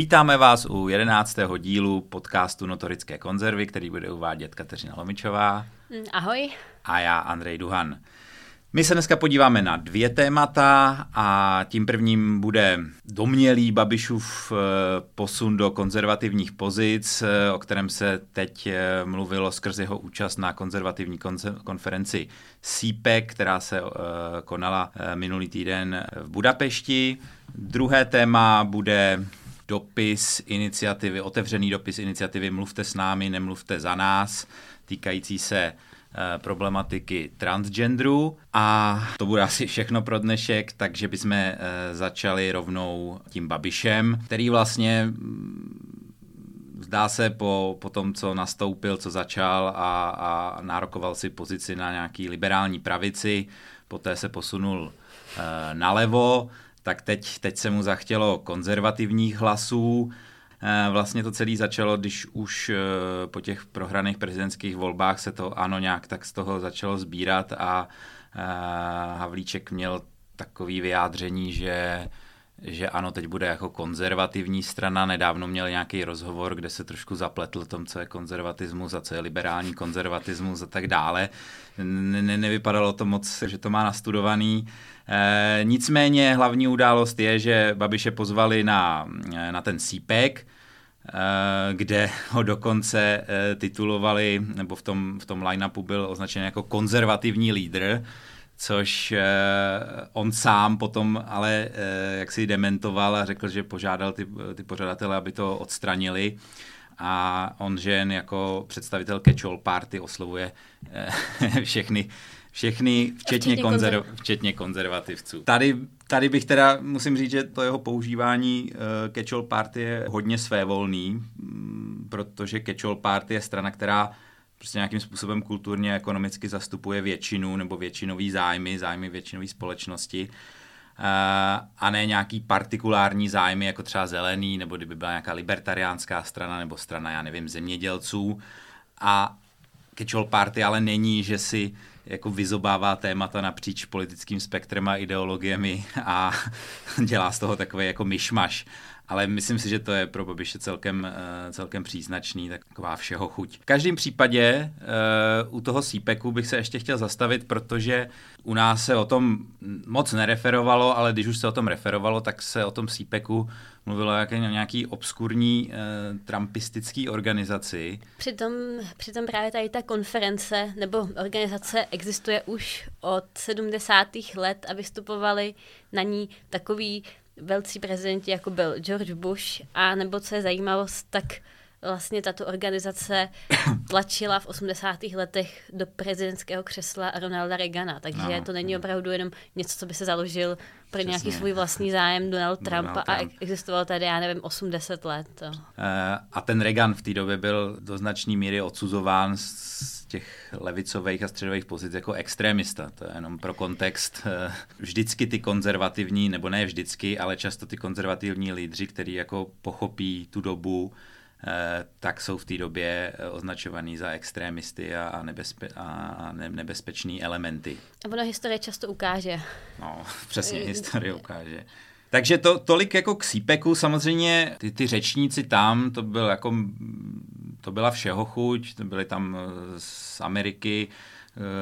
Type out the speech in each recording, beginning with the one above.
Vítáme vás u jedenáctého dílu podcastu Notorické konzervy, který bude uvádět Kateřina Lomičová. Mm, ahoj. A já, Andrej Duhan. My se dneska podíváme na dvě témata a tím prvním bude domělý Babišův eh, posun do konzervativních pozic, eh, o kterém se teď eh, mluvilo skrze jeho účast na konzervativní konferenci CPEC, která se konala minulý týden v Budapešti. Druhé téma bude dopis iniciativy, otevřený dopis iniciativy Mluvte s námi, nemluvte za nás, týkající se Eh, problematiky transgenderu. A to bude asi všechno pro dnešek, takže bychom eh, začali rovnou tím Babišem, který vlastně mm, zdá se po, po tom, co nastoupil, co začal a, a nárokoval si pozici na nějaký liberální pravici, poté se posunul e, nalevo, tak teď, teď se mu zachtělo konzervativních hlasů, Eh, vlastně to celé začalo, když už eh, po těch prohraných prezidentských volbách se to ano nějak tak z toho začalo sbírat a eh, Havlíček měl takový vyjádření, že že ano, teď bude jako konzervativní strana. Nedávno měl nějaký rozhovor, kde se trošku zapletl tom, co je konzervatismus a co je liberální konzervatismus a tak dále. Ne, nevypadalo to moc, že to má nastudovaný. E, nicméně hlavní událost je, že Babiše pozvali na, na ten CPEC, e, kde ho dokonce titulovali, nebo v tom, v tom line-upu byl označen jako konzervativní lídr, což eh, on sám potom ale eh, jak si dementoval a řekl, že požádal ty, ty pořadatele, aby to odstranili a on, že jen jako představitel Catch-all Party oslovuje eh, všechny, všechny včetně, včetně, konzerv, včetně konzervativců. Tady, tady bych teda, musím říct, že to jeho používání uh, Catch-all Party je hodně svévolný, mm, protože Catch-all Party je strana, která prostě nějakým způsobem kulturně a ekonomicky zastupuje většinu nebo většinový zájmy, zájmy většinové společnosti eh, a ne nějaký partikulární zájmy, jako třeba zelený, nebo kdyby byla nějaká libertariánská strana, nebo strana, já nevím, zemědělců. A Catch-all Party ale není, že si jako vyzobává témata napříč politickým spektrem a ideologiemi a dělá z toho takový jako myšmaš ale myslím si, že to je pro Babiše celkem, uh, celkem příznačný, taková všeho chuť. V každém případě uh, u toho sípeku bych se ještě chtěl zastavit, protože u nás se o tom moc nereferovalo, ale když už se o tom referovalo, tak se o tom sípeku mluvilo jako nějaký obskurní uh, trumpistický organizaci. Přitom, přitom právě tady ta konference nebo organizace existuje už od 70. let a vystupovali na ní takový velcí prezidenti, jako byl George Bush, a nebo co je zajímavost, tak vlastně tato organizace tlačila v 80. letech do prezidentského křesla Ronalda Reagana, takže no, to není opravdu jenom něco, co by se založil pro Přesně. nějaký svůj vlastní zájem Donald Trump a Trump. existovalo tady, já nevím, 80 let. To. Uh, a ten Reagan v té době byl do značné míry odsuzován z těch levicových a středových pozic jako extrémista. To je jenom pro kontext. Eh, vždycky ty konzervativní, nebo ne vždycky, ale často ty konzervativní lídři, kteří jako pochopí tu dobu, Eh, tak jsou v té době eh, označovaný za extrémisty a, nebezpe, a nebezpečný elementy. A ono historie často ukáže. No, přesně, historie ukáže. Takže to, tolik jako k sípeku, samozřejmě ty, ty řečníci tam, to byl jako, to byla všeho chuť, to byly tam eh, z Ameriky,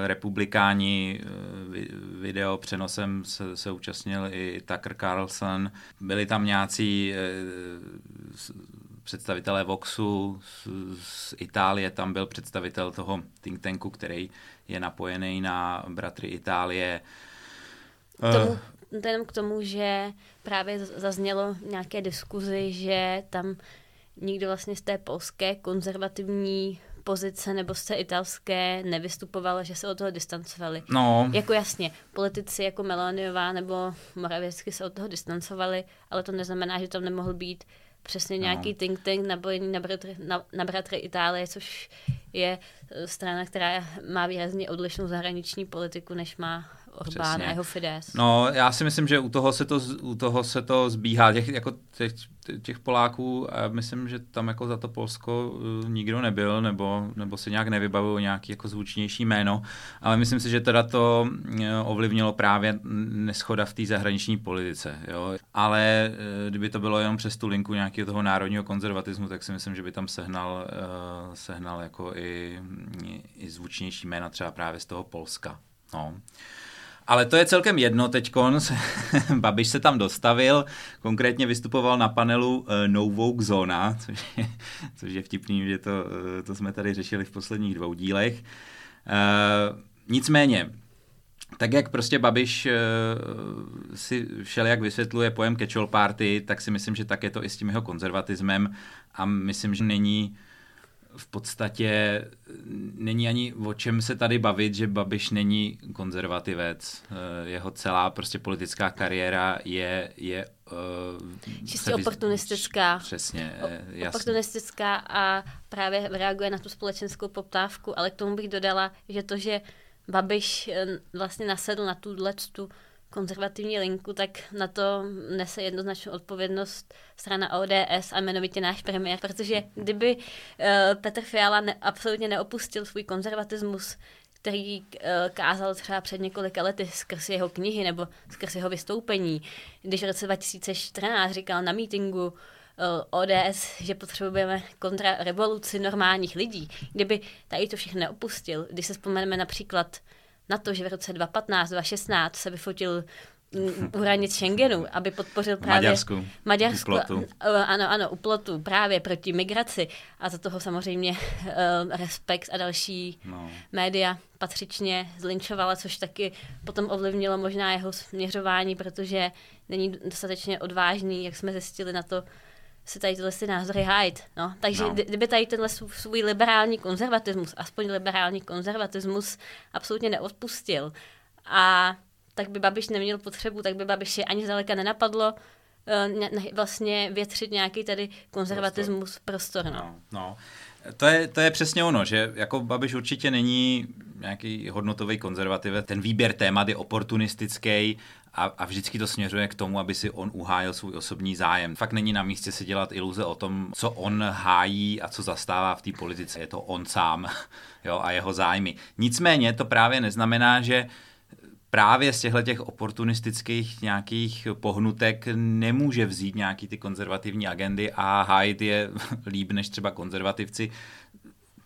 republikáni, video přenosem se, se účastnil i Tucker Carlson, byli tam nějací představitelé Voxu z, z Itálie, tam byl představitel toho think tanku, který je napojený na bratry Itálie. K tomu, to jenom k tomu, že právě zaznělo nějaké diskuzi, že tam nikdo vlastně z té polské konzervativní pozice nebo z té italské nevystupoval, že se od toho distancovali. No. Jako jasně, politici jako Meloniová nebo Moravěcky se od toho distancovali, ale to neznamená, že tam nemohl být přesně no. nějaký think tank napojený na bratry, na, na bratry Itálie, což je eh, strana, která má výrazně odlišnou zahraniční politiku, než má Orbán a jeho Fides. No, já si myslím, že u toho se to, u toho se to zbíhá. Těch, jako těch, těch Poláků, a myslím, že tam jako za to Polsko uh, nikdo nebyl, nebo, nebo si nějak nevybavil nějaký jako zvučnější jméno, ale myslím si, že teda to uh, ovlivnilo právě neschoda v té zahraniční politice. Jo? Ale uh, kdyby to bylo jenom přes tu linku nějakého toho národního konzervatismu, tak si myslím, že by tam sehnal, sehnal jako i, i zvučnější jména třeba právě z toho Polska. No. Ale to je celkem jedno teď. Babiš se tam dostavil, konkrétně vystupoval na panelu uh, No Vogue Zona, což je, což je vtipný, že to, uh, to jsme tady řešili v posledních dvou dílech. Uh, nicméně, tak jak prostě Babiš uh, si všelijak vysvětluje pojem catch party, tak si myslím, že tak je to i s tím jeho konzervatismem a myslím, že není v podstatě není ani o čem se tady bavit, že Babiš není konzervativec. Eh, jeho celá prostě politická kariéra je, je uh, čistě oportunistická. Přesně, jasný. Oportunistická a právě reaguje na tu společenskou poptávku, ale k tomu bych dodala, že to, že Babiš eh, vlastně nasedl na tuhle tu konzervativní linku, tak na to nese jednoznačnou odpovědnost strana ODS a jmenovitě náš premiér, protože kdyby uh, Petr Fiala ne, absolutně neopustil svůj konzervatismus, který uh, kázal třeba před několika lety skrz jeho knihy nebo skrz jeho vystoupení, když v roce 2014 říkal na mítingu uh, ODS, že potřebujeme kontrarevoluci normálních lidí. Kdyby tady to všechno neopustil, když se vzpomeneme například na to, že v roce 2015, 2016 se vyfotil mm, u hranic Schengenu, aby podpořil právě Maďarsku, Maďarsku uplotu. ano, ano, uplotu právě proti migraci a za toho samozřejmě uh, Respekt a další no. média patřičně zlinčovala, což taky potom ovlivnilo možná jeho směřování, protože není dostatečně odvážný, jak jsme zjistili na to, si tady tyhle názory hájit. No. Takže no. kdyby tady tenhle svůj liberální konzervatismus, aspoň liberální konzervatismus, absolutně neodpustil, a tak by Babiš neměl potřebu, tak by Babiš je ani zdaleka nenapadlo uh, vlastně větřit nějaký tady konzervatismus prostor. prostor no. No, no. To je, to je přesně ono, že jako Babiš určitě není nějaký hodnotový konzervativ. Ten výběr témat je oportunistický a, a vždycky to směřuje k tomu, aby si on uhájil svůj osobní zájem. Fakt není na místě si dělat iluze o tom, co on hájí a co zastává v té politice. Je to on sám jo, a jeho zájmy. Nicméně to právě neznamená, že právě z těchto těch oportunistických nějakých pohnutek nemůže vzít nějaký ty konzervativní agendy a hájit je líp než třeba konzervativci,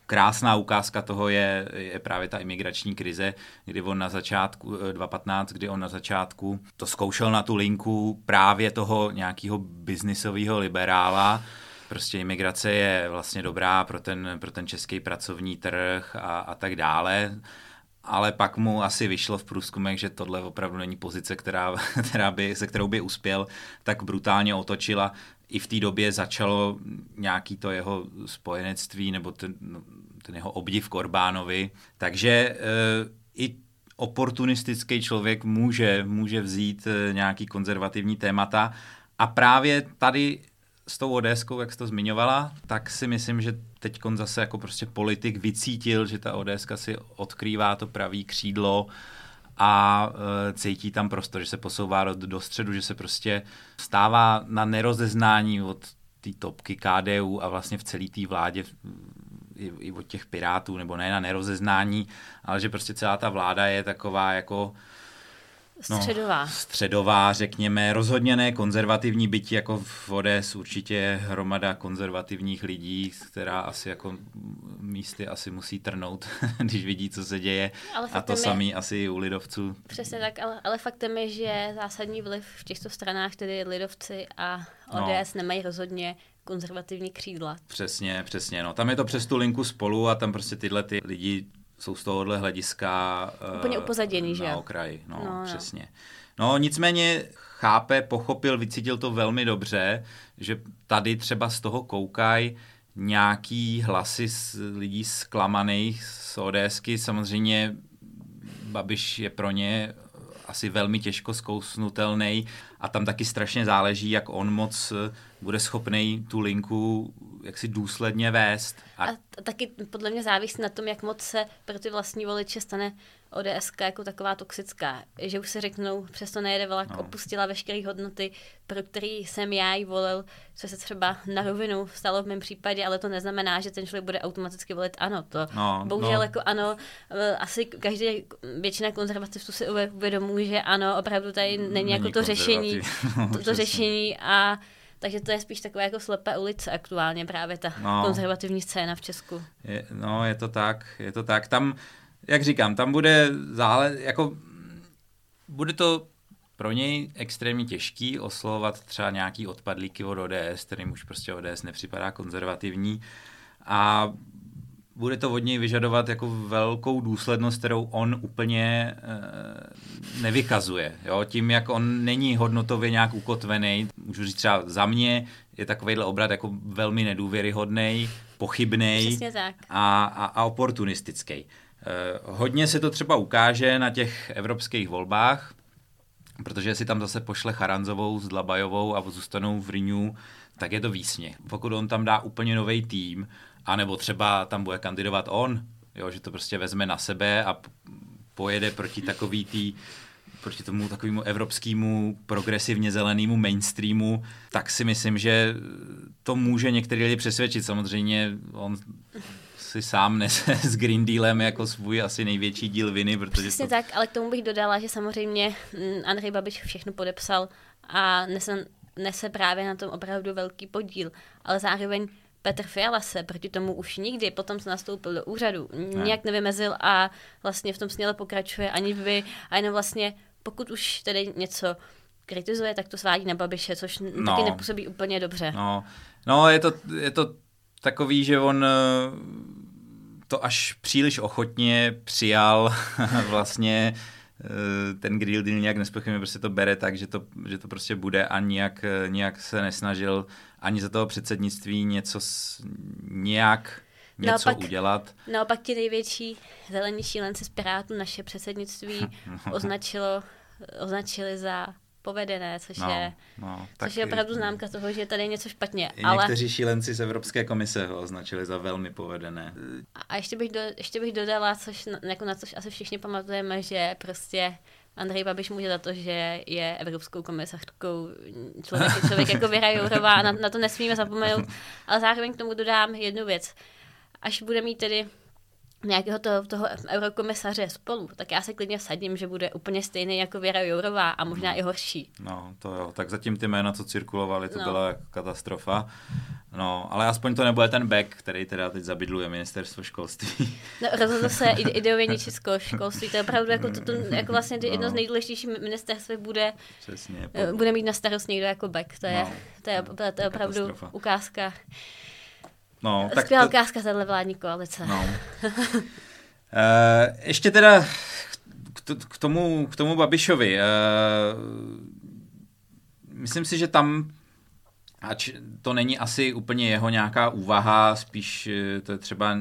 krásná ukázka toho je, je právě ta imigrační krize, kdy on na začátku, 2015, eh, kdy on na začátku to zkoušel na tu linku právě toho nějakého biznisového liberála, prostě imigrace je vlastně dobrá pro ten, pro ten český pracovní trh a, a tak dále. Ale pak mu asi vyšlo v průzkumech, že tohle opravdu není pozice, která, která by, se kterou by uspěl, tak brutálně otočila i v té době začalo nějaký to jeho spojenectví nebo ten, no, ten jeho obdiv k Orbánovi. Takže e, i oportunistický člověk může, může vzít e, nějaký konzervativní témata a právě tady s tou ODSkou, jak jsi to zmiňovala, tak si myslím, že teď zase jako prostě politik vycítil, že ta ODSka si odkrývá to pravý křídlo a e, cítí tam prostor, že se posouvá do, do středu, že se prostě stává na nerozeznání od té topky KDU a vlastně v celé té vládě i, i od těch pirátů, nebo ne na nerozeznání, ale že prostě celá ta vláda je taková jako No, středová. Středová, řekněme, rozhodně ne konzervativní, byť jako v ODS určitě hromada konzervativních lidí, která asi jako místy asi musí trnout, když vidí, co se děje. Ale a to je, samý asi u lidovců. Přesně tak, ale, ale faktem je, že zásadní vliv v těchto stranách, tedy lidovci a ODS, no. nemají rozhodně konzervativní křídla. Přesně, přesně. No. Tam je to přes tu linku spolu a tam prostě tyhle ty lidi jsou z tohohle hlediska úplně upozaděný, že na okraji. No, no, přesně. No. no nicméně chápe, pochopil, vycítil to velmi dobře, že tady třeba z toho koukají nějaký hlasy z lidí zklamaných z ODSky. Samozřejmě Babiš je pro ně asi velmi těžko zkousnutelný a tam taky strašně záleží, jak on moc eh, bude schopný tu linku jak si důsledně vést. A... a taky podle mě závisí na tom, jak moc se pro ty vlastní voliče stane ODS jako taková toxická, že už se řeknou, přesto nejede vlak, no. opustila veškeré hodnoty, pro který jsem já jí volil, co se třeba na rovinu stalo v mém případě, ale to neznamená, že ten člověk bude automaticky volit ano. To no, bohužel no. jako ano, eh, asi každý, většina konzervativců si uvědomuje, že ano, opravdu tady není, není jako to řešení, to, to řešení a takže to je spíš taková jako slepé ulice aktuálně právě ta no, konzervativní scéna v Česku. Je, no, je to tak, je to tak. Tam, jak říkám, tam bude zále, jako bude to pro něj extrémně těžký oslovovat třeba nějaký odpadlíky od ODS, kterým už prostě ODS nepřipadá konzervativní a bude to od něj vyžadovat jako velkou důslednost, kterou on úplně e, nevykazuje. Jo? Tím, jak on není hodnotově nějak ukotvený, můžu říct třeba za mě, je takovýhle obrat jako velmi nedůvěryhodný, pochybný a, a, a oportunistický. E, hodně se to třeba ukáže na těch evropských volbách, protože si tam zase pošle Charanzovou s Dlabajovou a zůstanou v Renew, tak je to výsměch. Pokud on tam dá úplně nový tým, anebo třeba tam bude kandidovat on, jo, že to prostě vezme na sebe a pojede proti takový tý, proti tomu takovému evropskému progresivně zelenému mainstreamu, tak si myslím, že to může některý lidi přesvědčit. Samozřejmě on si sám nese s Green Dealem jako svůj asi největší díl viny. Protože Přesně to... tak, ale k tomu bych dodala, že samozřejmě mm, Andrej Babiš všechno podepsal a nese, nese právě na tom opravdu velký podíl, ale zároveň Petr Fiala se proti tomu už nikdy, potom se nastoupil do úřadu, ne. nějak nevymezil a vlastně v tom směle pokračuje, ani by, a jenom vlastně, pokud už tedy něco kritizuje, tak to svádí na Babiše, což no. taky nepůsobí úplně dobře. No, no je, to, je to takový, že on eh, to až příliš ochotně přijal vlastně eh, ten grill deal nějak nespochybně, prostě to bere tak, že to, že to prostě bude a nijak, nějak se nesnažil ani za toho předsednictví něco s, nějak něco naopak, udělat. Naopak ti největší zelení šílenci z Pirátů naše předsednictví označilo, označili za povedené, což, no, je, no, což je opravdu známka toho, že tady je něco špatně. I ale... někteří šílenci z Evropské komise ho označili za velmi povedené. A ještě bych, do, ještě bych dodala, což, jako na což asi všichni pamatujeme, že prostě Andrej Babiš může za to, že je evropskou komisařkou člověk, člověk jako Věra Jourová a na, na to nesmíme zapomenout. Ale zároveň k tomu dodám jednu věc. Až bude mít tedy nějakého toho, toho eurokomisaře spolu, tak já se klidně vsadím, že bude úplně stejný jako Věra Jourová a možná no. i horší. No, to jo. Tak zatím ty jména, co cirkulovaly, to no. byla katastrofa. No, ale aspoň to nebude ten back, který teda teď zabydluje ministerstvo školství. No, rozhodl se ideově ničit školství. To je opravdu jako, to, to, jako vlastně no. jedno z nejdůležitějších ministerstv bude, Přesně, po... bude mít na starost někdo jako back. To je, no, to je, to je, to je opravdu katastrofa. ukázka. No, tak Skvělá to... ukázka vládní koalice. No. uh, ještě teda k tomu, k tomu Babišovi. Uh, myslím si, že tam Ač to není asi úplně jeho nějaká úvaha, spíš eh, to je třeba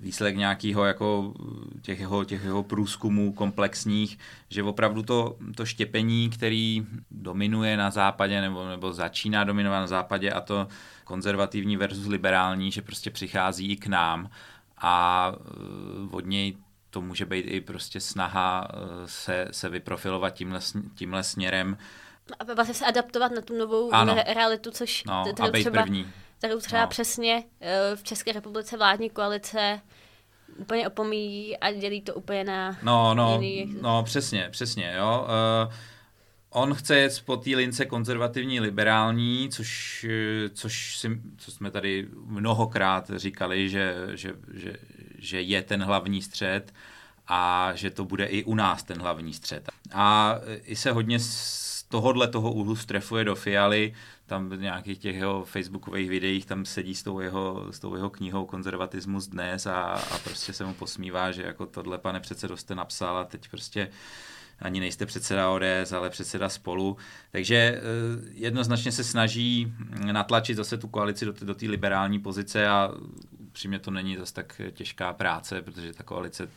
výsledek nějakého jako těch jeho, těch jeho průzkumů komplexních, že opravdu to, to štěpení, který dominuje na západě nebo, nebo začíná dominovat na západě a to konzervativní versus liberální, že prostě přichází i k nám a eh, od něj to může být i prostě snaha se, se vyprofilovat tímhle, tímhle směrem, a vlastně se adaptovat na tu novou ano. realitu, což no, a třeba, první. Kterou třeba no. přesně eh, v České republice vládní koalice úplně opomíjí a dělí to úplně na No, no, jiný... no přesně, přesně, jo. Uh, on chce jet po té lince konzervativní liberální, což, eh, což si, co jsme tady mnohokrát říkali, že, že, že, že je ten hlavní střed a že to bude i u nás ten hlavní střed. A i se hodně tohohle toho úhlu strefuje do Fialy, tam v nějakých těch jeho facebookových videích tam sedí s tou jeho, s tou jeho knihou Konzervatismus dnes a, a prostě se mu posmívá, že jako tohle pane předsedo jste napsal a teď prostě ani nejste předseda ODS, ale předseda spolu. Takže eh, jednoznačně se snaží natlačit zase tu koalici do, do té liberální pozice a přímě to není zase tak těžká práce, protože ta koalice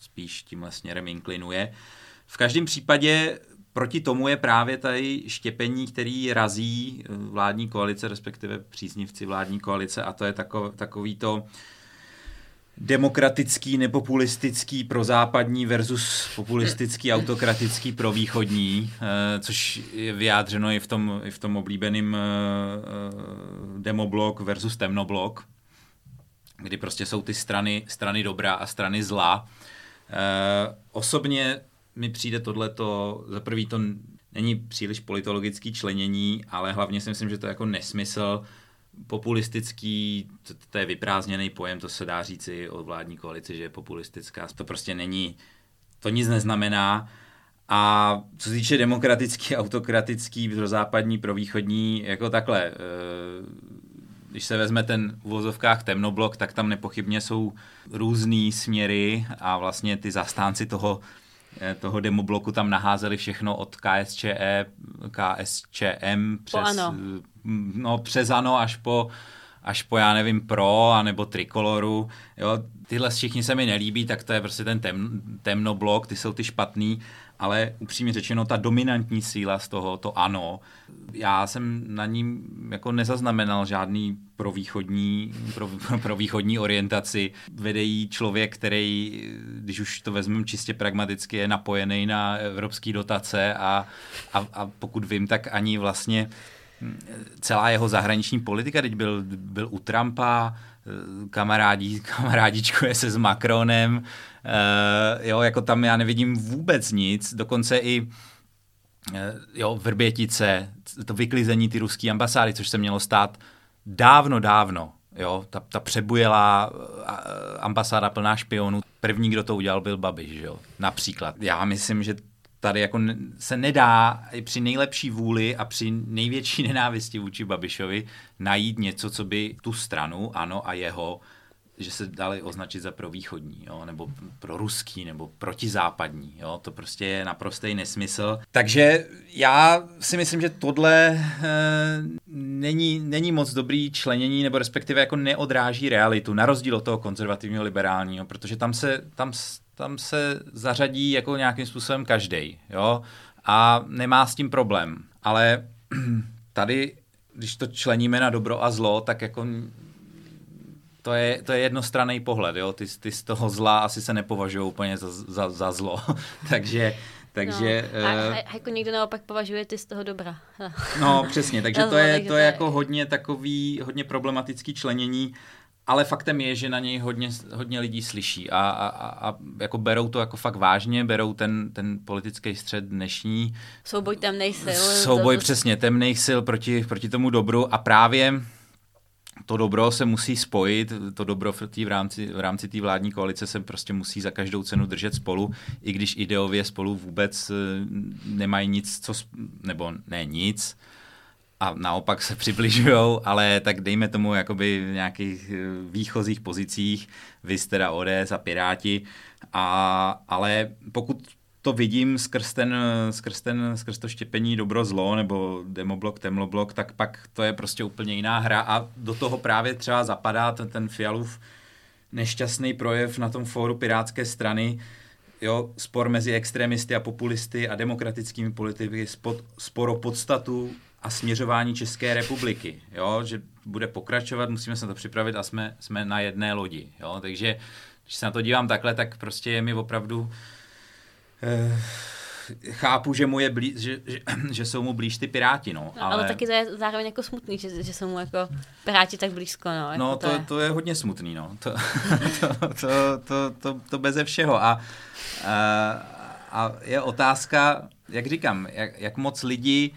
spíš tímhle směrem inklinuje. V každém případě proti tomu je právě tady štěpení, který razí vládní koalice, respektive příznivci vládní koalice a to je takový, takový to demokratický, nepopulistický prozápadní versus populistický, autokratický provýchodní, eh, což je vyjádřeno i v tom, i v tom oblíbeném eh, eh, demoblok versus temnoblok, kdy prostě jsou ty strany, strany dobrá a strany zla. Osobně mi přijde tohleto, za prvý to není příliš politologický členění, ale hlavně si myslím, že to je jako nesmysl, populistický, to, to je vyprázdněný pojem, to se dá říci o vládní koalici, že je populistická. To prostě není, to nic neznamená. A co se týče demokratický, autokratický, pro západní, pro východní, jako takhle, eh, když se vezme ten v uvozovkách temnoblok, tak tam nepochybně jsou různé směry a vlastně ty zastánci toho, toho demobloku tam naházeli všechno od KSČE, KSČM přes, ano. no, přes ANO až po, až po, já nevím, pro, anebo trikoloru, jo, tyhle všichni se mi nelíbí, tak to je prostě ten tem, temnoblok, ty jsou ty špatný, ale upřímně řečeno, ta dominantní síla z toho, to ano, já jsem na ním jako nezaznamenal žádný provýchodní, pro, pro východní orientaci. Vede jí člověk, který, když už to vezmeme čistě pragmaticky, je napojený na evropské dotace a, a, a pokud vím, tak ani vlastně celá jeho zahraniční politika, teď byl, byl u Trumpa, kamarádí, kamarádičkuje se s Macronem, uh, jo, jako tam já nevidím vůbec nic, dokonce i uh, jo, Vrbětice, to vyklizení ty ruské ambasády, což se mělo stát dávno, dávno, jo, ta, ta přebujelá ambasáda plná špionů. První, kdo to udělal, byl Babiš, jo, například. Já myslím, že tady jako se nedá i při nejlepší vůli a při největší nenávisti vůči Babišovi najít něco, co by tu stranu, ano, a jeho že se dali označit za provýchodní, jo, nebo pro ruský, nebo protizápadní. Jo, to prostě je naprostý nesmysl. Takže já si myslím, že tohle e, není, není moc dobrý členění, nebo respektive jako neodráží realitu, na rozdíl od toho konzervativního liberálního, protože tam se, tam tam se zařadí jako nějakým způsobem každý, jo, a nemá s tím problém. Ale tady, když to členíme na dobro a zlo, tak jako to je, to je jednostranný pohled, jo, ty, ty z toho zla asi se nepovažují úplně za, za, za zlo, takže takže, no, a, a, a jako někdo naopak považuje ty z toho dobra. no, přesně, takže to je, to je jako hodně takový, hodně problematický členění ale faktem je, že na něj hodně, hodně lidí slyší a, a, a jako berou to jako fakt vážně, berou ten, ten politický střed dnešní. Souboj temných sil. Souboj to... přesně temných sil proti, proti tomu dobru a právě to dobro se musí spojit, to dobro v, tý, v rámci, v rámci té vládní koalice se prostě musí za každou cenu držet spolu, i když ideově spolu vůbec eh, nemají nic, co, nebo ne nic, a naopak se přibližují, ale tak dejme tomu jakoby v nějakých eh, výchozích pozicích, vy teda ODS a Piráti, a, ale pokud to vidím skrz, ten, skrz, ten, skrz to štěpení dobro-zlo nebo demoblok, temloblok, tak pak to je prostě úplně jiná hra. A do toho právě třeba zapadá ten, ten Fialův nešťastný projev na tom fóru Pirátské strany, jo, spor mezi extremisty a populisty a demokratickými politiky, spor o podstatu a směřování České republiky, jo, že bude pokračovat, musíme se to připravit a jsme, jsme na jedné lodi, jo, takže když se na to dívám takhle, tak prostě je mi opravdu eh, chápu, že mu je blí, že, že, že, jsou mu blíž ty piráti, no. no ale... ale taky to je zároveň jako smutný, že, že jsou mu jako piráti tak blízko, no. Jako no, to, to, je... to je hodně smutný, no. To, to, to, to, to, to beze všeho a, a, a je otázka, jak říkám, jak, jak moc lidi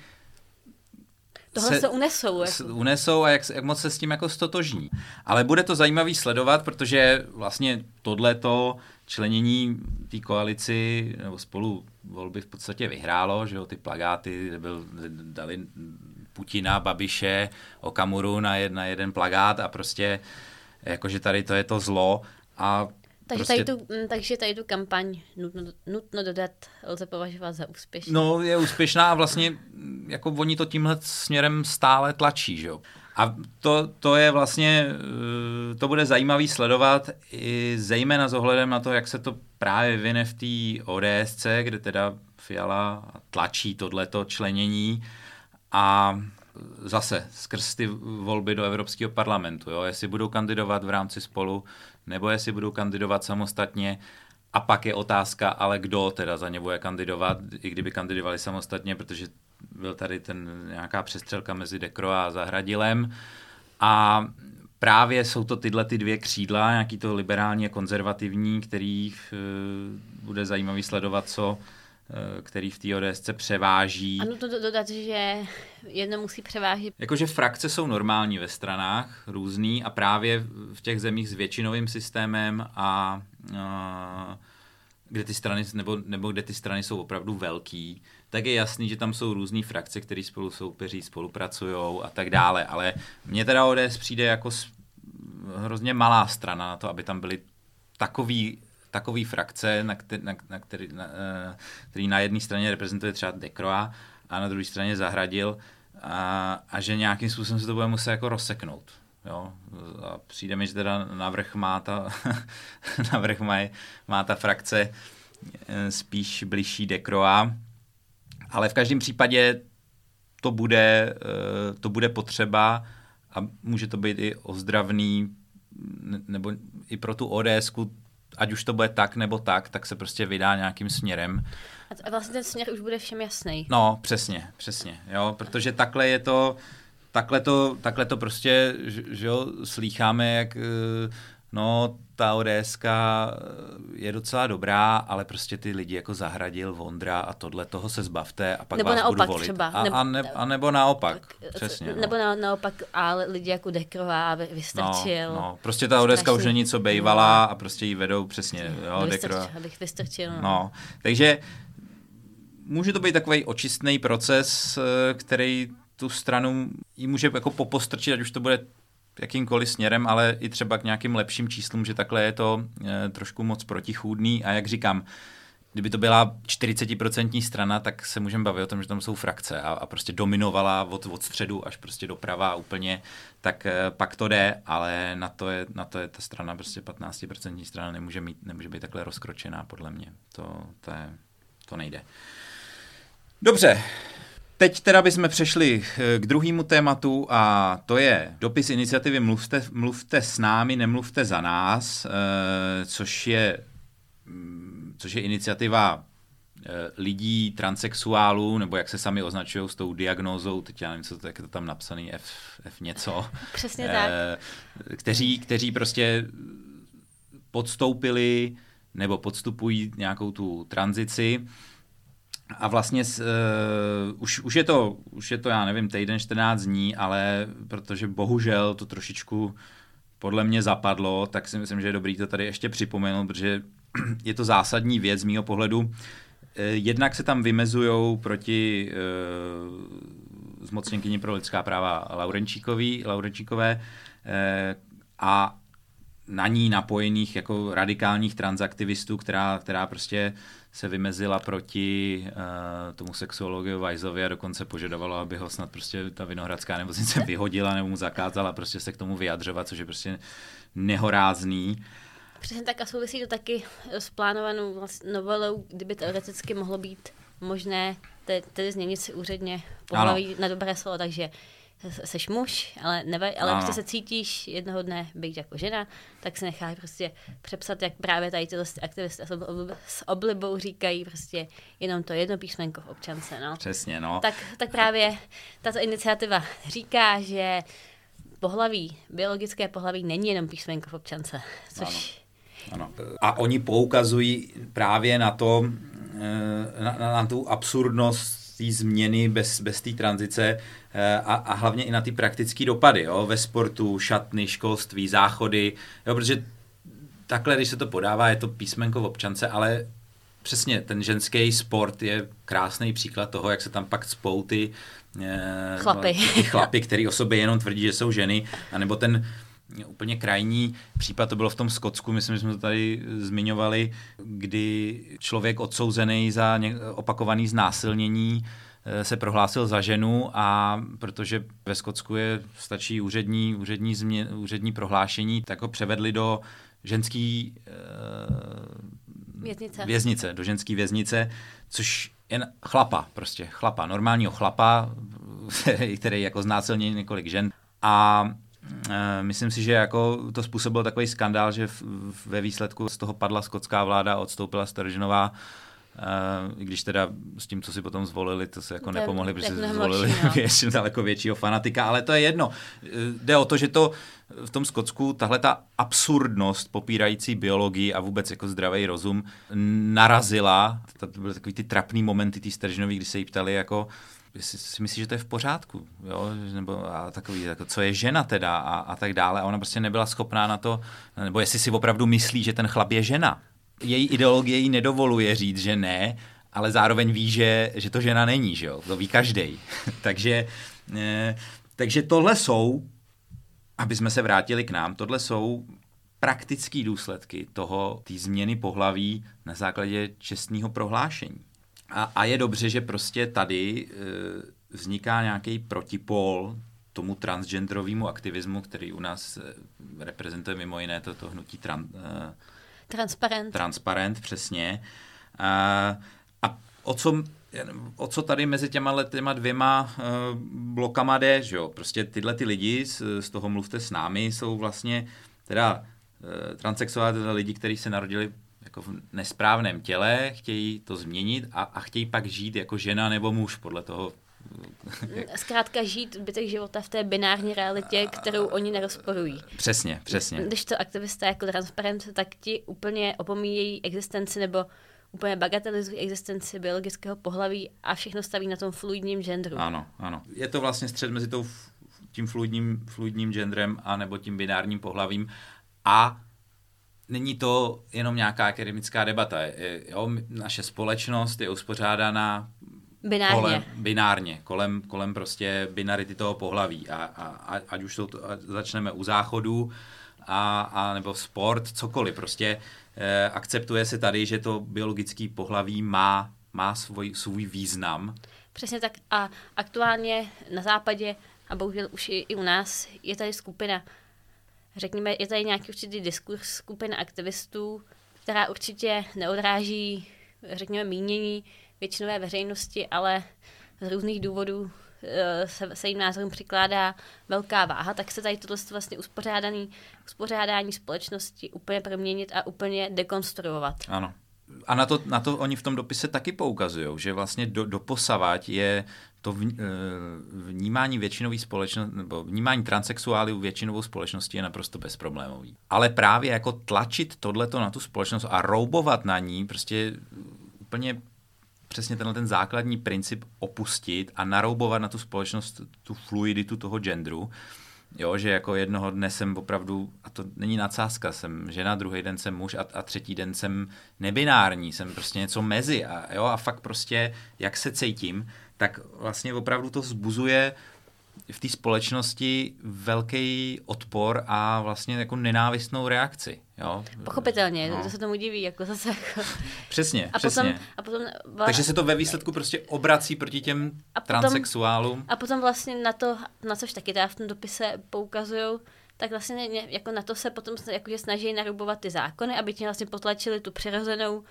Tohle se, se unesou. Jako. Unesou a jak, jak moc se s tím jako stotožní. Ale bude to zajímavý sledovat, protože vlastně tohleto členění té koalici nebo spolu volby v podstatě vyhrálo, že jo, ty plagáty byl, dali Putina, Babiše, Okamuru na, jed, na jeden plagát a prostě jakože tady to je to zlo a takže, prostě... tady tu, mm, takže tady tu kampaň nutno, nutno dodat lze považovat za úspěšnou. No, je úspěšná a vlastně mm, jako oni to tímhle směrem stále tlačí, že jo. A to, to je vlastně, eh, to bude zajímavý sledovat i zejména s ohledem na to, jak se to právě vyne v té ODSC, kde teda Fiala tlačí tohleto členění a zase skrz ty volby do Evropského parlamentu, jo, jestli budou kandidovat v rámci spolu, nebo jestli budou kandidovat samostatně. A pak je otázka, ale kdo teda za ně bude kandidovat, i kdyby kandidovali samostatně, protože byl tady ten nějaká přestřelka mezi Dekro a Zahradilem. A právě jsou to tyhle ty dvě křídla, nějaký to liberální a konzervativní, který uh, bude zajímavý sledovat, co který v té ODSce převáží. Ano, to dodat, že jedno musí převážit. Jakože frakce jsou normální ve stranách, různý a právě v těch zemích s většinovým systémem a uh, kde ty strany, nebo, nebo kde ty strany jsou opravdu velký, tak je jasný, že tam jsou různé frakce, které spolu soupeří, spolupracují a tak dále. Ale mně teda ODS přijde jako hrozně malá strana na to, aby tam byly takový takový frakce, na, který, na, na který, na, eh, který na jedné straně reprezentuje třeba Dekroa a na druhé straně Zahradil a, a že nějakým způsobem se to bude muset jako rozseknout. Jo? A přijde mi, že teda navrh má ta, navrh má, má ta frakce eh, spíš blížší Dekroa, ale v každém případě to bude, eh, to bude potřeba a může to být i ozdravný, nebo i pro tu ods ať už to bude tak nebo tak, tak se prostě vydá nějakým směrem. A vlastně ten směr už bude všem jasný. No, přesně, přesně, jo, protože takhle je to, takhle to, takhle to prostě, že jo, slýcháme, jak eh, no, ta ODS je docela dobrá, ale prostě ty lidi jako Zahradil, Vondra a tohle, toho se zbavte a pak nebo vás naopak budu volit. třeba. A, nebo, a, ne, a nebo naopak, přesně. Nebo no. na, naopak, ale lidi jako Dekrová, Vystrčil. No, no, prostě ta ODS už není co bejvala a prostě ji vedou přesně, jo, Dekrová. Abych vystrčil. No. no, takže může to být takový očistný proces, eh, který tu stranu jí může jako popostrčit, ať už to bude jakýmkoliv směrem, ale i třeba k nějakým lepším číslům, že takhle je to e, trošku moc protichůdný a jak říkám, kdyby to byla 40% strana, tak se můžeme bavit o tom, že tam jsou frakce a, a prostě dominovala od, od středu až prostě doprava úplně, tak e, pak to jde, ale na to je, na to je ta strana prostě 15% strana nemůže, mít, nemůže být takhle rozkročená podle mě. To, to, je, to nejde. Dobře, Teď teda bychom přešli eh, k druhému tématu a to je dopis iniciativy Mluvte, mluvte s námi, nemluvte za nás, eh, což je, mm, což je iniciativa eh, lidí, transexuálů, nebo jak se sami označují s tou diagnózou, teď já nevím, co to, jak je to tam napsaný, F, F něco. Přesně tak. Kteří, kteří prostě podstoupili nebo podstupují nějakou tu tranzici a vlastně uh, už, už, je to, už je to, já nevím, týden, 14 dní, ale protože bohužel to trošičku podle mě zapadlo, tak si myslím, že je dobrý to tady ještě připomenout, protože je to zásadní věc z mýho pohledu. Eh, jednak se tam vymezují proti uh, zmocněnkyni pro lidská práva Laurenčíkový, Laurenčíkové uh, a na ní napojených jako radikálních transaktivistů, která, která prostě se vymezila proti uh, tomu sexuologi Vajzovi a dokonce požadovalo, aby ho snad prostě ta vinohradská nemocnice vyhodila nebo mu zakázala prostě se k tomu vyjadřovat, což je prostě nehorázný. Přesně tak a souvisí to taky s plánovanou novelou, kdyby teoreticky mohlo být možné tedy změnit si úředně pohlaví na dobré slovo, takže seš muž, ale, neve, ale prostě se cítíš jednoho dne být jako žena, tak se necháš prostě přepsat, jak právě tady tyhle aktivisty s oblibou říkají prostě jenom to jedno písmenko v občance. No. Přesně, no. Tak, tak právě tato iniciativa říká, že pohlaví, biologické pohlaví není jenom písmenko v občance, což... Ano. ano. A oni poukazují právě na to, eh, na, na, na tu absurdnost té změny bez, bez té tranzice eh, a, a hlavně i na ty praktické dopady jo, ve sportu, šatny, školství, záchody, jo, protože takhle, když se to podává, je to písmenko v občance, ale přesně ten ženský sport je krásný příklad toho, jak se tam pak spou ty eh, chlapy, ty chlapy který o sobě jenom tvrdí, že jsou ženy, anebo ten úplně krajní případ, to bylo v tom Skotsku, myslím, že jsme to tady zmiňovali, kdy člověk odsouzený za opakovaný znásilnění eh, se prohlásil za ženu a protože ve Skotsku je, stačí úřední, úřední, změ, úřední prohlášení, tak ho převedli do ženský uh, věznice. věznice, do ženské věznice, což jen chlapa, prostě chlapa, normálního chlapa, který jako znásilnil několik žen. A myslím si, že jako to způsobil takový skandál, že v, ve výsledku z toho padla skotská vláda, odstoupila Sturgeonová, Uh, I když teda s tím, co si potom zvolili, to se jako to nepomohli, protože si zvolili no. větší, daleko většího fanatika, ale to je jedno. Jde o to, že to v tom Skotsku tahle ta absurdnost popírající biologii a vůbec jako zdravý rozum narazila. To byly takový ty trapný momenty té Stržnový, kdy se jí ptali jako jestli si myslí, že to je v pořádku, jo? nebo a takový, jako, co je žena teda a, a tak dále. A ona prostě nebyla schopná na to, nebo jestli si opravdu myslí, že ten chlap je žena. Její ideologie jí nedovoluje říct, že ne, ale zároveň ví, že, že to žena není, že jo? to ví každý. takže, eh, takže tohle jsou aby jsme se vrátili k nám, tohle jsou praktické důsledky toho, té změny pohlaví na základě čestního prohlášení. A, a je dobře, že prostě tady e, vzniká nějaký protipol tomu transgenderovému aktivismu, který u nás e, reprezentuje mimo jiné toto to hnutí tran, e, transparent. Transparent, přesně. A, a o co o co tady mezi těma těma dvěma uh, blokama jde, že jo? Prostě tyhle ty lidi, z, z toho mluvte s námi, jsou vlastně teda transsexuální teda lidi, kteří se narodili jako v nesprávném těle, chtějí to změnit a, a chtějí pak žít jako žena nebo muž podle toho, Zkrátka žít zbytek života v té binární realitě, kterou oni nerozporují. Přesně, přesně. Když to aktivisté jako transparent, tak ti úplně opomíjejí existenci nebo úplně bagatelizují existenci biologického pohlaví a všechno staví na tom fluidním genderu. Ano, ano. Je to vlastně střed mezi tou, tím fluidním, fluidním genderem a nebo tím binárním pohlavím a není to jenom nějaká akademická debata. Jo, naše společnost je uspořádána binárně. Kolem, binárně, kolem, kolem prostě binarity toho pohlaví. A, a, ať už to, začneme u záchodu, a, a nebo sport, cokoliv. Prostě eh, akceptuje se tady, že to biologický pohlaví má, má svůj, svůj význam. Přesně tak a aktuálně na západě a bohužel už i, i u nás je tady skupina, řekněme, je tady nějaký určitý diskurs skupina aktivistů, která určitě neodráží, řekněme, mínění většinové veřejnosti, ale z různých důvodů Eh, se, se jim názorům přikládá velká váha, tak se tady tohle vlastně uspořádaný, uspořádání společnosti úplně proměnit a úplně dekonstruovat. Ano. A na to, na to oni v tom dopise taky poukazují, že vlastně do, doposavať je to eh, vnímání většinový společnosti, nebo vnímání transexuálů většinovou společností je naprosto bezproblémový. Ale právě jako tlačit tohleto na tu společnost a roubovat na ní, prostě úplně přesně tenhle ten základní princip opustit a naroubovat na tu společnost tu fluiditu toho genderu, Jo, že jako jednoho dne jsem opravdu, a to není nadsázka, jsem žena, druhý den jsem muž a, a třetí den jsem nebinární, jsem prostě něco mezi a, jo, a fakt prostě, jak se cítím, tak vlastně opravdu to zbuzuje v té společnosti velký odpor a vlastně jako nenávistnou reakci. Jo? Pochopitelně, no. to se tomu diví, jako zase. Jako... Přesně, a přesně. Potom, a potom, Takže se to ve výsledku prostě obrací proti těm a potom, transexuálům. A potom vlastně na to, na což taky teda v tom dopise poukazují, tak vlastně jako na to se potom jakože snaží narubovat ty zákony, aby ti vlastně potlačili tu přirozenou um,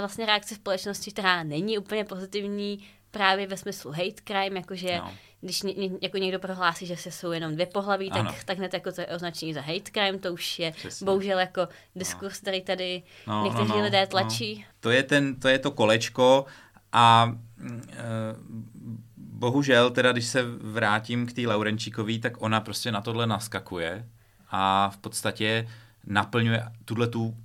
vlastně reakci společnosti, která není úplně pozitivní, právě ve smyslu hate crime, jakože no když ně, jako někdo prohlásí, že se jsou jenom dvě pohlaví, tak, tak hned jako to je označení za hate crime, to už je Přesně. bohužel jako diskurs, no. který tady no, někteří no, no, lidé no. tlačí. No. To, je ten, to je to kolečko a e, bohužel teda, když se vrátím k té Laurenčíkové, tak ona prostě na tohle naskakuje a v podstatě naplňuje tuhle tu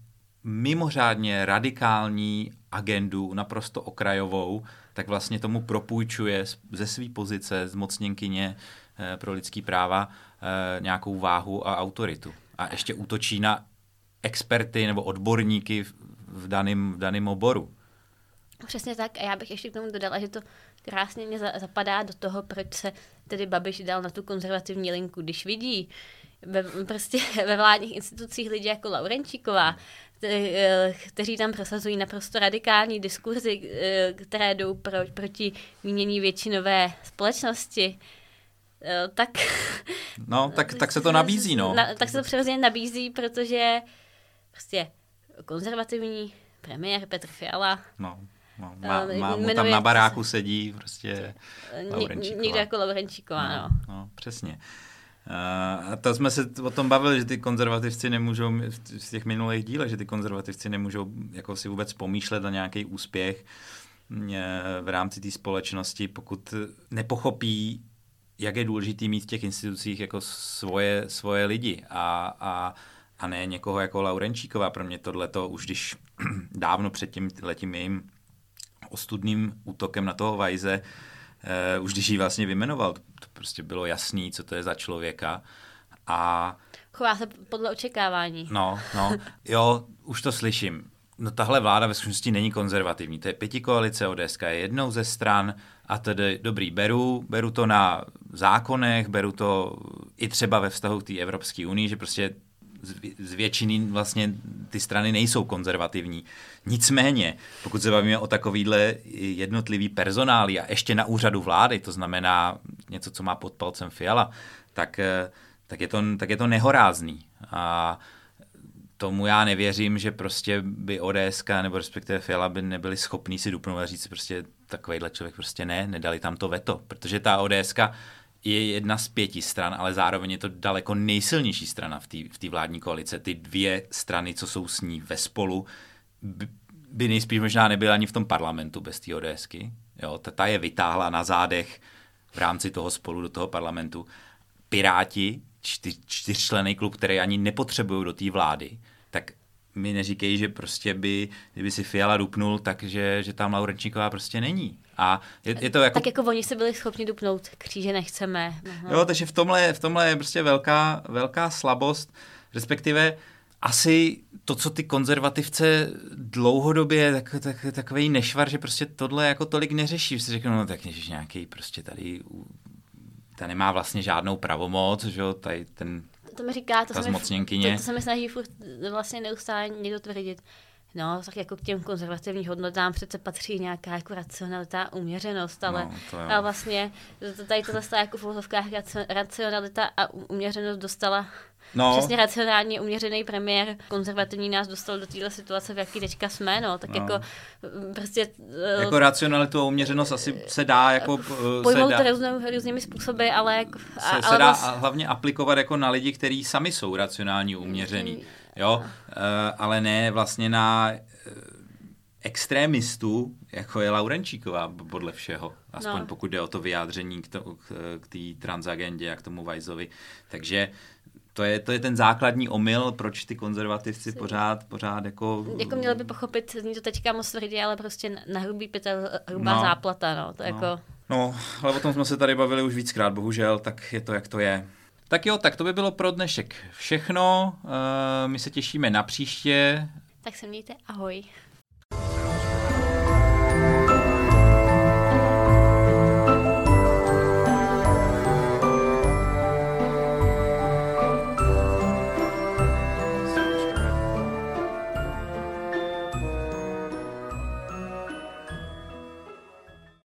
mimořádně radikální agendu, naprosto okrajovou, tak vlastně tomu propůjčuje ze své pozice zmocněnkyně eh, pro lidský práva eh, nějakou váhu a autoritu. A ještě útočí na experty nebo odborníky v daném, v daném oboru. Přesně tak. A já bych ještě k tomu dodala, že to krásně mě zapadá do toho, proč se tedy Babiš dal na tu konzervativní linku. Když vidí ve, prostě ve vládních institucích lidi jako Laurenčíková, kteří tam prosazují naprosto radikální diskurzy, eh, které jdou pro, proti mínění většinové společnosti, eh, tak... No, tak, tak se to nabízí, no. Na, tak se to přirozeně nabízí, protože prostě konzervativní premiér Petr Fiala no, No, má, má, mu tam na baráku sedí prostě Laurenčíková. Někdo jako Laurenčíková, no. no. no přesně. A to jsme se o tom bavili, že ty konzervativci nemůžou, v těch minulých dílech, že ty konzervativci nemůžou jako si vůbec pomýšlet na nějaký úspěch v rámci té společnosti, pokud nepochopí, jak je důležitý mít v těch institucích jako svoje, svoje lidi a, a, a ne někoho jako Laurenčíková. Pro mě tohle to už když dávno před tím letím jejím ostudným útokem na toho Vajze, eh, už když ji vlastně vymenoval, to, to prostě bylo jasný, co to je za člověka. A Chová se podle očekávání. No, no, jo, už to slyším. No tahle vláda ve skutečnosti není konzervativní. To je pěti koalice ODS, je jednou ze stran a tedy dobrý, beru, beru to na zákonech, beru to i třeba ve vztahu k té Evropské unii, že prostě z většiny vlastně ty strany nejsou konzervativní. Nicméně, pokud se bavíme o takovýhle jednotlivý personály a ještě na úřadu vlády, to znamená něco, co má pod palcem Fiala, tak, eh, tak, je, to, tak je to nehorázný. A tomu já nevěřím, že prostě by ODS nebo respektive Fiala by nebyli schopní si dupnout a říct prostě takovýhle člověk prostě ne, nedali tam to veto, protože ta ODS je jedna z pěti stran, ale zároveň je to daleko nejsilnější strana v té vládní koalice. Ty dvě strany, co jsou s ní ve spolu, by, nejspíš možná nebyly ani v tom parlamentu bez té ODSky. Jo, ta, ta je vytáhla na zádech v rámci toho spolu do toho parlamentu. Piráti, čtyř, čtyřčlený klub, který ani nepotřebují do té vlády, mi neříkej, že prostě by, kdyby si Fiala dupnul, takže že tam Laurenčíková prostě není. A je, je to jako... Tak jako oni se byli schopni dupnout, kříže nechceme. Aha. Jo, takže v tomhle, v tomhle je prostě velká, velká slabost, respektive asi to, co ty konzervativce dlouhodobě, tak, tak, takový nešvar, že prostě tohle jako tolik neřeší. Si řeknou, no tak nějaký prostě tady ta nemá vlastně žádnou pravomoc, že jo, tady ten to mi říká, to, se mi, to, to se mi snaží furt vlastně neustále někdo tvrdit. No, tak jako k těm konzervativním hodnotám přece patří nějaká jako racionalita, uměřenost, ale, no, ale vlastně tady tohle jako v racionalita a uměřenost dostala No. Přesně racionálně uměřený premiér konzervativní nás dostal do téhle situace, v jaký teďka jsme, no, tak no. jako mm, prostě... Eh, jako racionalitu a uměřenost asi se dá jako... Eh, Pojmout se dá, různý, různými způsoby, ale... Jako, se, se dá vlastně... hlavně aplikovat jako na lidi, kteří sami jsou racionální uměřený, mm. jo, uh, ale ne vlastně na extrémistů, jako je Laurenčíková podle všeho, aspoň no. pokud jde o to vyjádření k té transagendě a k tomu Vajzovi. Takže to je, to je ten základní omyl, proč ty konzervativci Jsi. pořád, pořád jako... Jako měli by pochopit, zní to teďka moc tvrdě, ale prostě na hrubý pytel hrubá no. záplata, no. To no. jako... no, ale o tom jsme se tady bavili už víckrát, bohužel, tak je to, jak to je. Tak jo, tak to by bylo pro dnešek všechno. Uh, my se těšíme na příště. Tak se mějte, ahoj.